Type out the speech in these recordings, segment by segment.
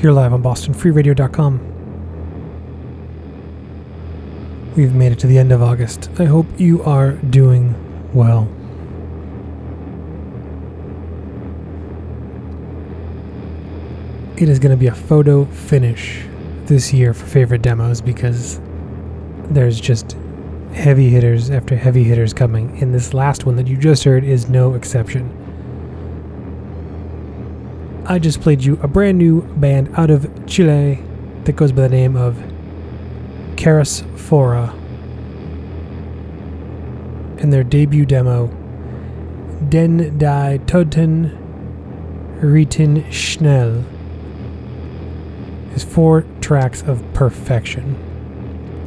Here live on BostonFreeRadio.com. We've made it to the end of August. I hope you are doing well. It is going to be a photo finish this year for favorite demos because there's just heavy hitters after heavy hitters coming, and this last one that you just heard is no exception. I just played you a brand new band out of Chile that goes by the name of Caras Fora and their debut demo Den die Toten Reiten Schnell is four tracks of perfection.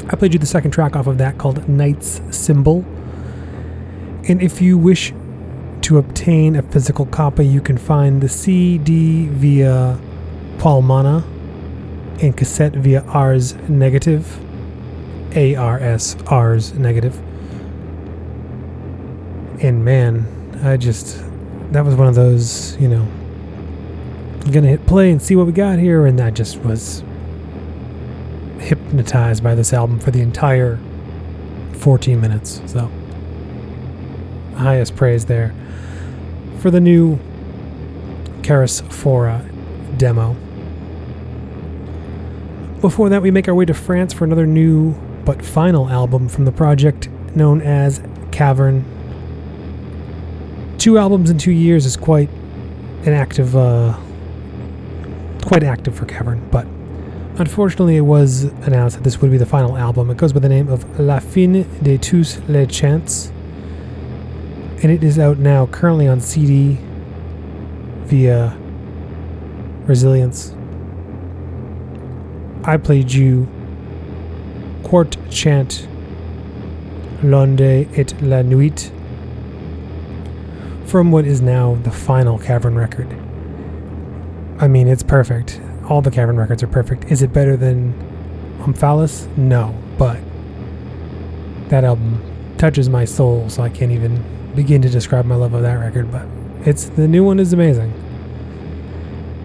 I played you the second track off of that called Knight's Symbol. And if you wish to obtain a physical copy, you can find the CD via Palmana and cassette via Ars Negative. ARS, Ars Negative. And man, I just, that was one of those, you know, I'm gonna hit play and see what we got here, and that just was hypnotized by this album for the entire 14 minutes. So, highest praise there for the new Caras Fora demo. Before that, we make our way to France for another new but final album from the project known as Cavern. Two albums in two years is quite an active uh, quite active for Cavern, but unfortunately, it was announced that this would be the final album. It goes by the name of La Fin de tous les chants, and it is out now, currently on CD via Resilience. I played you Quart Chant L'Onde et la Nuit from what is now the final Cavern record. I mean, it's perfect. All the Cavern records are perfect. Is it better than Omphalos? No, but that album touches my soul, so I can't even begin to describe my love of that record. But it's the new one is amazing.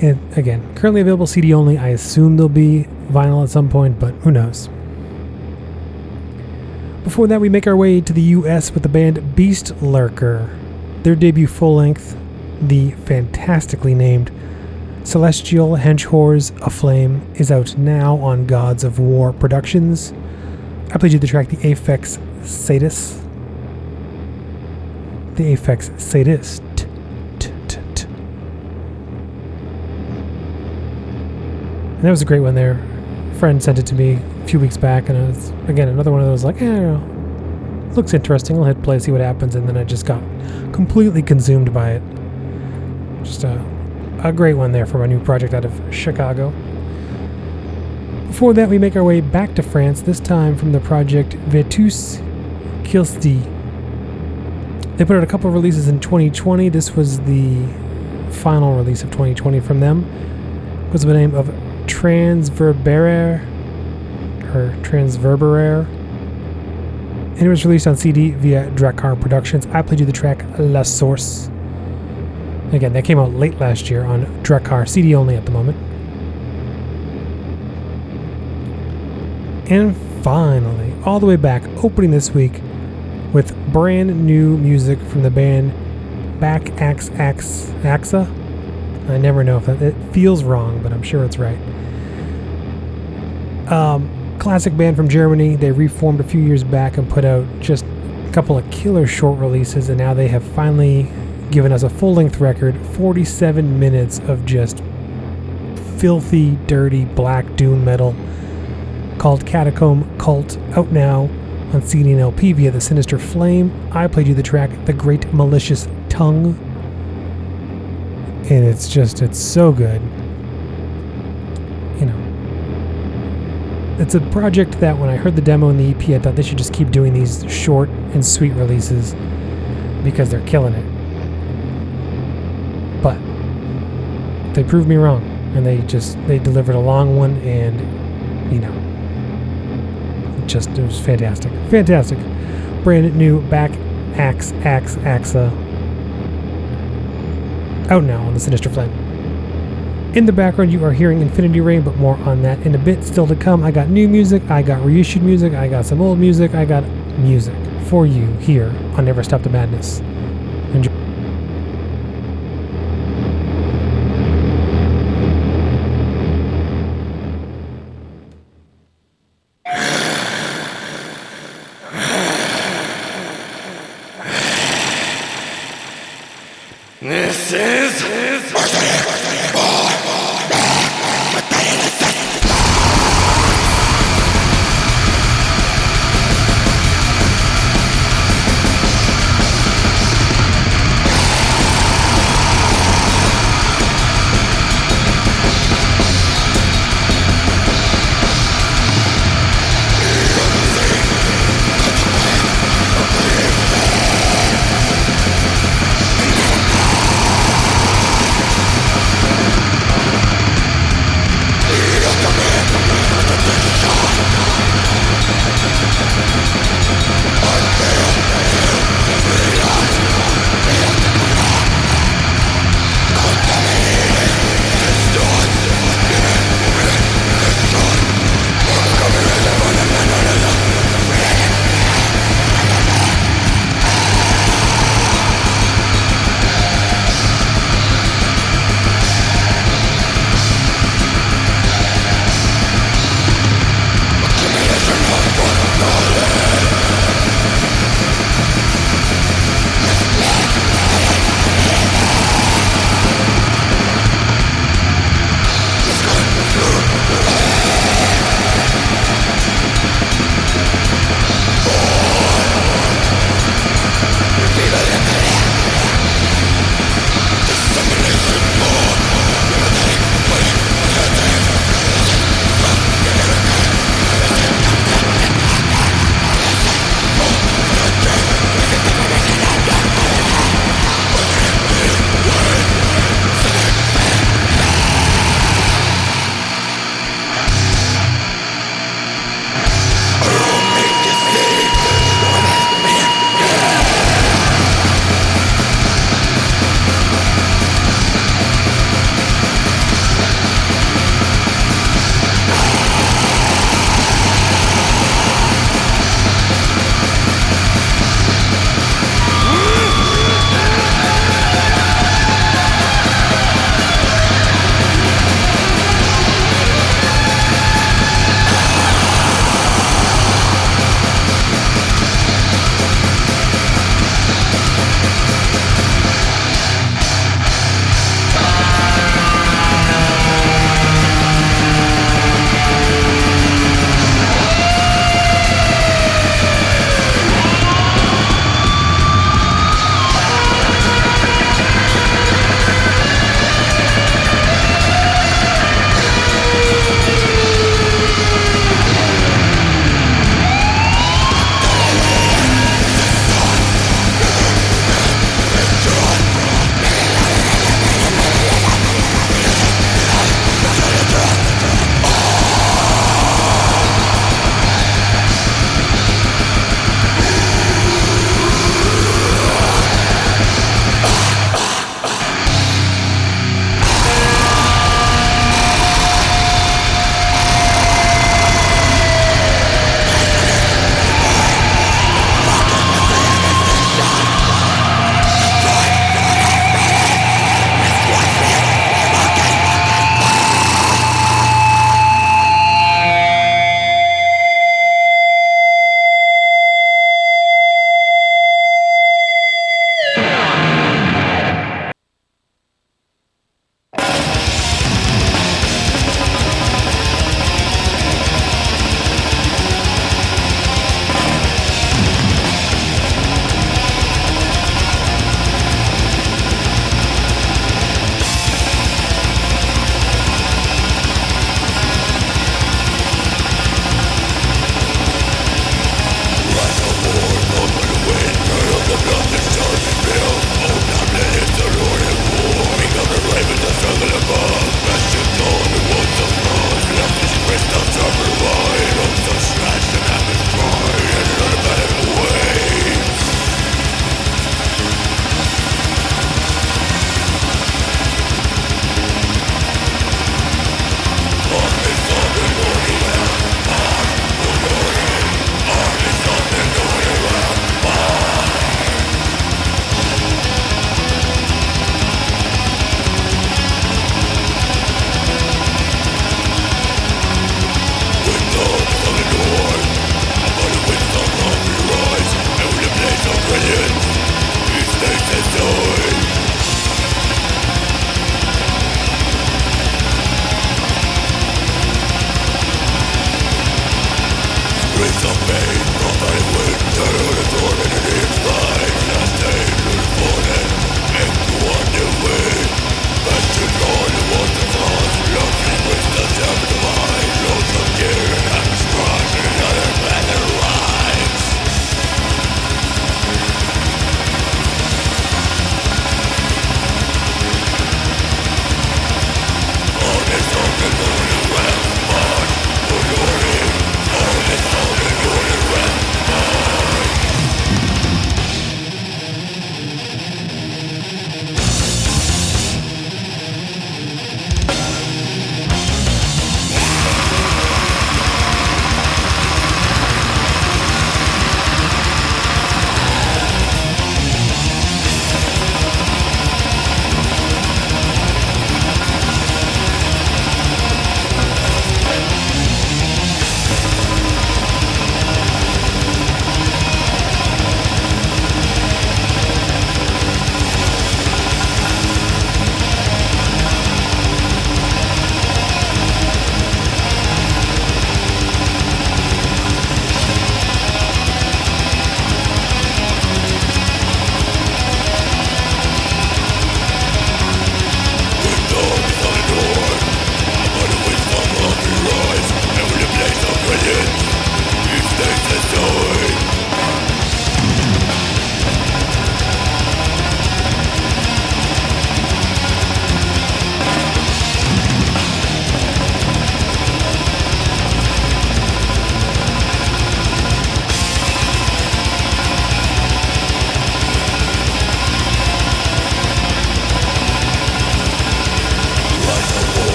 And again, currently available CD only. I assume there'll be vinyl at some point, but who knows? Before that, we make our way to the US with the band Beast Lurker. Their debut full length, the fantastically named Celestial Henchwhores Aflame is out now on Gods of War Productions. I played you the track The Aphex Sadist. The Aphex Sadist. And that was a great one there. A friend sent it to me a few weeks back, and it was, again, another one of those like, eh, I. Looks interesting. I'll hit play, see what happens, and then I just got completely consumed by it. Just a a great one there for my new project out of Chicago. Before that, we make our way back to France, this time from the project Vetus Kilsti. They put out a couple releases in 2020. This was the final release of 2020 from them. It was the name of Transverberare, or Transverberare. And it was released on CD via Drakkar Productions. I played you the track La Source. Again, that came out late last year on Drakkar, CD only at the moment. And finally, all the way back, opening this week with brand new music from the band Back Axe Axe Axa. I never know if that it feels wrong, but I'm sure it's right. Um, classic band from Germany. They reformed a few years back and put out just a couple of killer short releases, and now they have finally given us a full length record 47 minutes of just filthy, dirty black doom metal called Catacomb Cult, out now on CD and LP via The Sinister Flame. I played you the track The Great Malicious Tongue. And it's just, it's so good. You know, it's a project that when I heard the demo and the EP, I thought they should just keep doing these short and sweet releases because they're killing it. But they proved me wrong, and they just they delivered a long one, and you know, just it was fantastic, fantastic. Brand new back axe axe axa uh, out now on the Sinister Flame. In the background, you are hearing Infinity Rain, but more on that in a bit. Still to come, I got new music, I got reissued music, I got some old music, I got music for you here on Never Stop the Madness.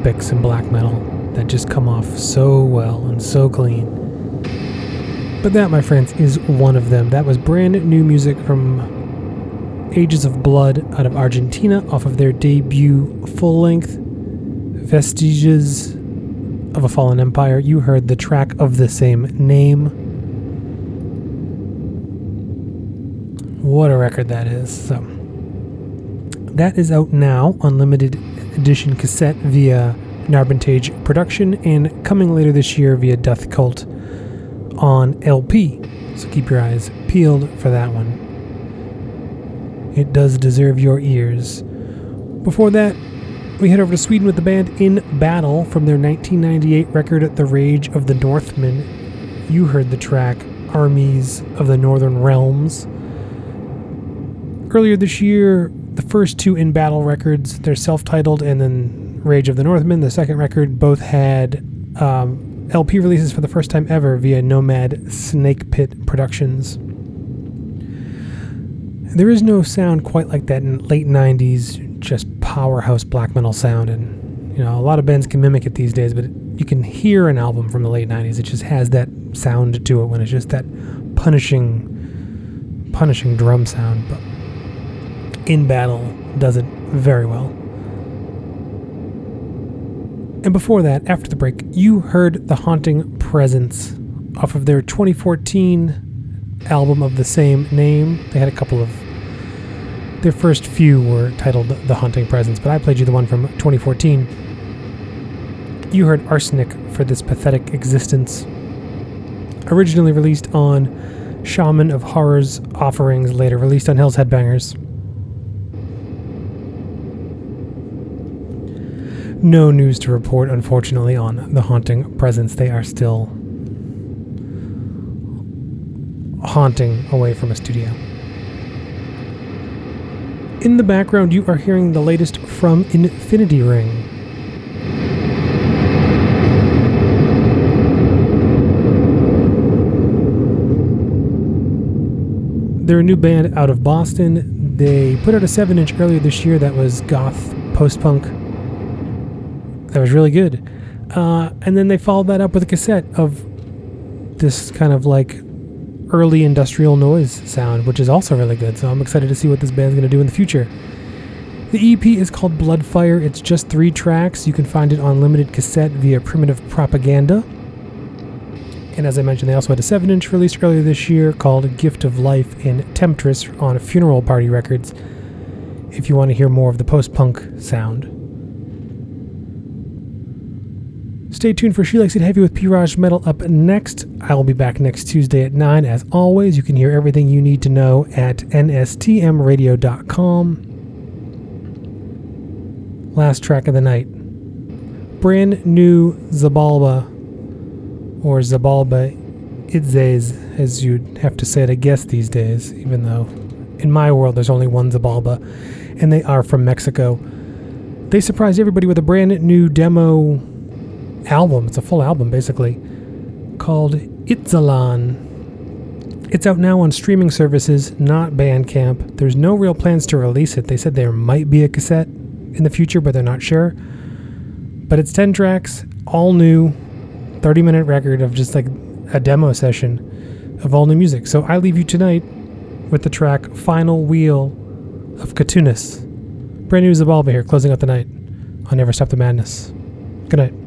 Epics in black metal that just come off so well and so clean. But that, my friends, is one of them. That was brand new music from Ages of Blood out of Argentina off of their debut full length Vestiges of a Fallen Empire. You heard the track of the same name. What a record that is. So that is out now on limited edition cassette via Narbontage Production and coming later this year via Death Cult on LP. So keep your eyes peeled for that one. It does deserve your ears. Before that, we head over to Sweden with the band In Battle from their 1998 record The Rage of the Northmen. You heard the track Armies of the Northern Realms. Earlier this year, the first two In Battle records, they're self titled, and then Rage of the Northmen, the second record, both had um, LP releases for the first time ever via Nomad Snake Pit Productions. There is no sound quite like that in late 90s just powerhouse black metal sound, and you know a lot of bands can mimic it these days. But you can hear an album from the late '90s; it just has that sound to it when it's just that punishing, punishing drum sound. But in battle, does it very well. And before that, after the break, you heard The Haunting Presence off of their 2014 album of the same name. They had a couple of their first few were titled The Haunting Presence, but I played you the one from 2014. You heard Arsenic for this pathetic existence. Originally released on Shaman of Horror's offerings, later released on Hell's Headbangers. No news to report, unfortunately, on The Haunting Presence. They are still haunting away from a studio. In the background, you are hearing the latest from Infinity Ring. They're a new band out of Boston. They put out a 7 inch earlier this year that was goth post punk. That was really good. Uh, and then they followed that up with a cassette of this kind of like early industrial noise sound, which is also really good. So I'm excited to see what this band's going to do in the future. The EP is called Bloodfire. It's just three tracks. You can find it on limited cassette via Primitive Propaganda. And as I mentioned, they also had a 7 inch released earlier this year called Gift of Life and Temptress on Funeral Party Records if you want to hear more of the post punk sound. Stay tuned for She Likes It Heavy with Piraj Metal up next. I will be back next Tuesday at 9. As always, you can hear everything you need to know at nstmradio.com. Last track of the night. Brand new Xibalba, or Xibalba Itzaes, as you'd have to say it, I guess, these days, even though in my world there's only one Xibalba, and they are from Mexico. They surprised everybody with a brand new demo album. It's a full album, basically, called Itzalan. It's out now on streaming services, not Bandcamp. There's no real plans to release it. They said there might be a cassette in the future, but they're not sure. But it's 10 tracks, all new, 30 minute record of just like a demo session of all new music. So I leave you tonight with the track Final Wheel of Catunnus. Brand new Xibalba here, closing out the night on Never Stop the Madness. Good night.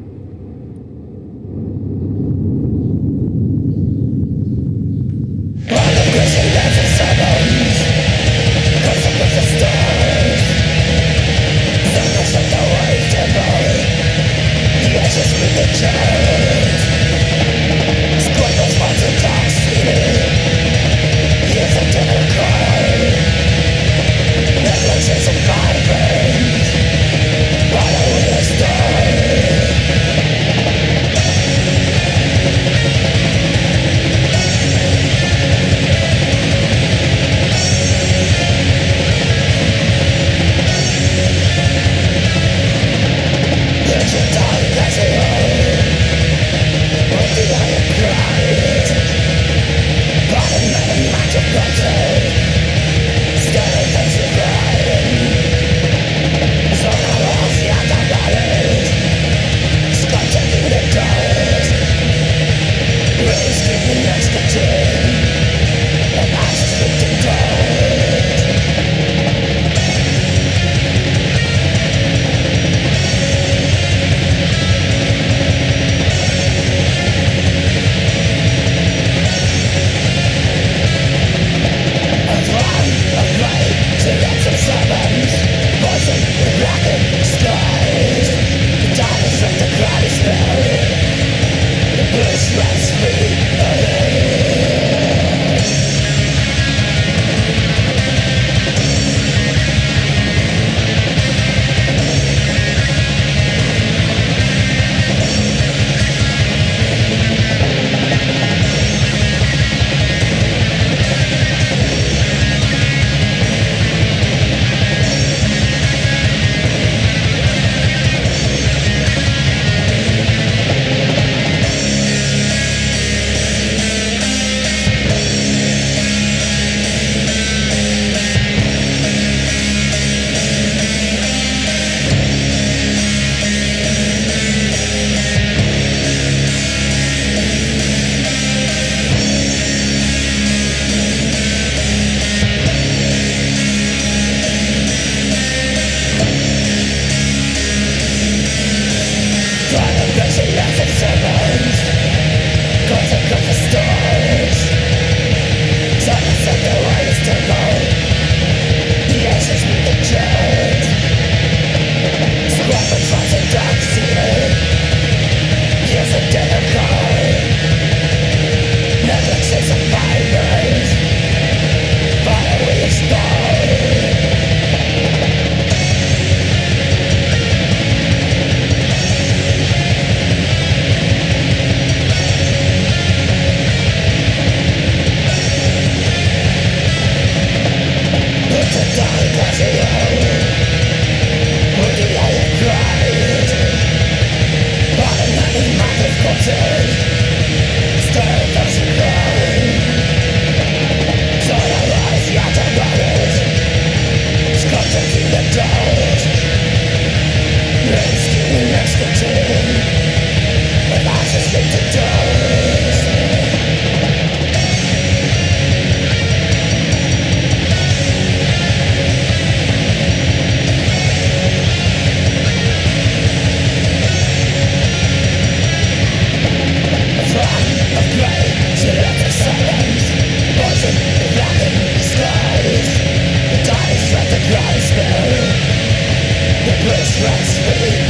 The place strikes the